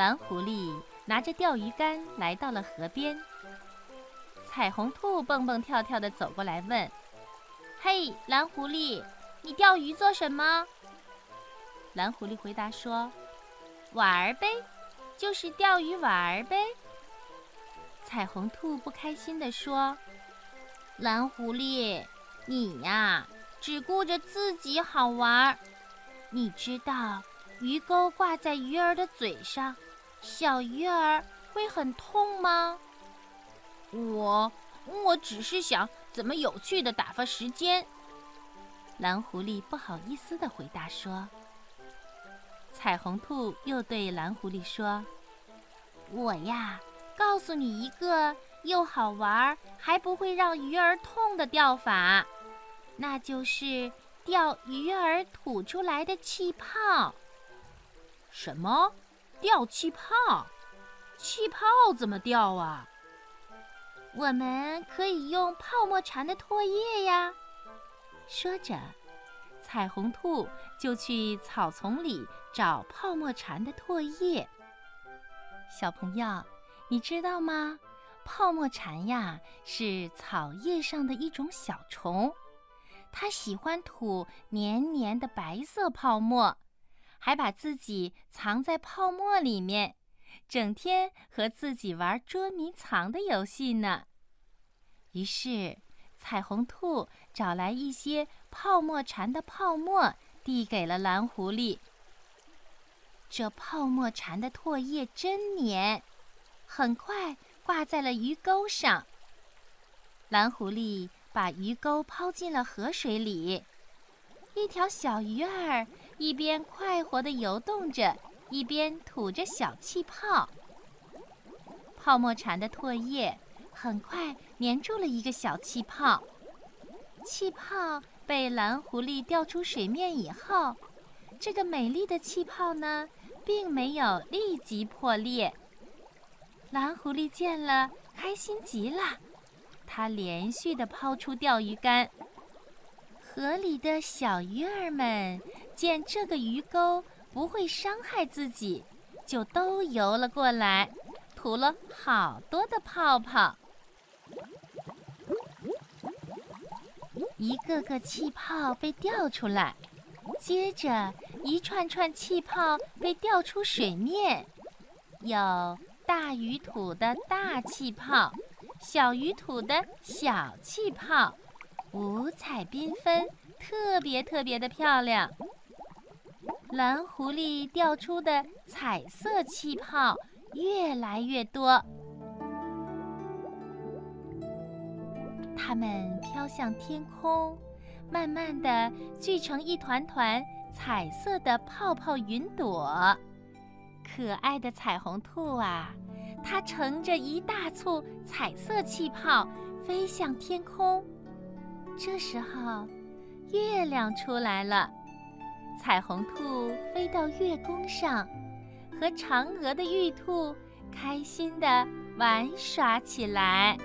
蓝狐狸拿着钓鱼竿来到了河边。彩虹兔蹦蹦跳跳地走过来问：“嘿，蓝狐狸，你钓鱼做什么？”蓝狐狸回答说：“玩儿呗，就是钓鱼玩儿呗。”彩虹兔不开心地说：“蓝狐狸，你呀，只顾着自己好玩儿。你知道鱼钩挂在鱼儿的嘴上，小鱼儿会很痛吗？”我，我只是想怎么有趣的打发时间。蓝狐狸不好意思的回答说。彩虹兔又对蓝狐狸说：“我呀，告诉你一个又好玩还不会让鱼儿痛的钓法，那就是钓鱼儿吐出来的气泡。”什么？掉气泡？气泡怎么掉啊？我们可以用泡沫蝉的唾液呀。说着。彩虹兔就去草丛里找泡沫蝉的唾液。小朋友，你知道吗？泡沫蝉呀是草叶上的一种小虫，它喜欢吐黏黏的白色泡沫，还把自己藏在泡沫里面，整天和自己玩捉迷藏的游戏呢。于是。彩虹兔找来一些泡沫蝉的泡沫，递给了蓝狐狸。这泡沫蝉的唾液真黏，很快挂在了鱼钩上。蓝狐狸把鱼钩抛进了河水里，一条小鱼儿一边快活地游动着，一边吐着小气泡。泡沫蝉的唾液。很快粘住了一个小气泡，气泡被蓝狐狸钓出水面以后，这个美丽的气泡呢，并没有立即破裂。蓝狐狸见了，开心极了，它连续地抛出钓鱼竿。河里的小鱼儿们见这个鱼钩不会伤害自己，就都游了过来，吐了好多的泡泡。一个个气泡被钓出来，接着一串串气泡被钓出水面。有大鱼吐的大气泡，小鱼吐的小气泡，五彩缤纷，特别特别的漂亮。蓝狐狸掉出的彩色气泡越来越多。它们飘向天空，慢慢的聚成一团团彩色的泡泡云朵。可爱的彩虹兔啊，它乘着一大簇彩色气泡飞向天空。这时候，月亮出来了，彩虹兔飞到月宫上，和嫦娥的玉兔开心的玩耍起来。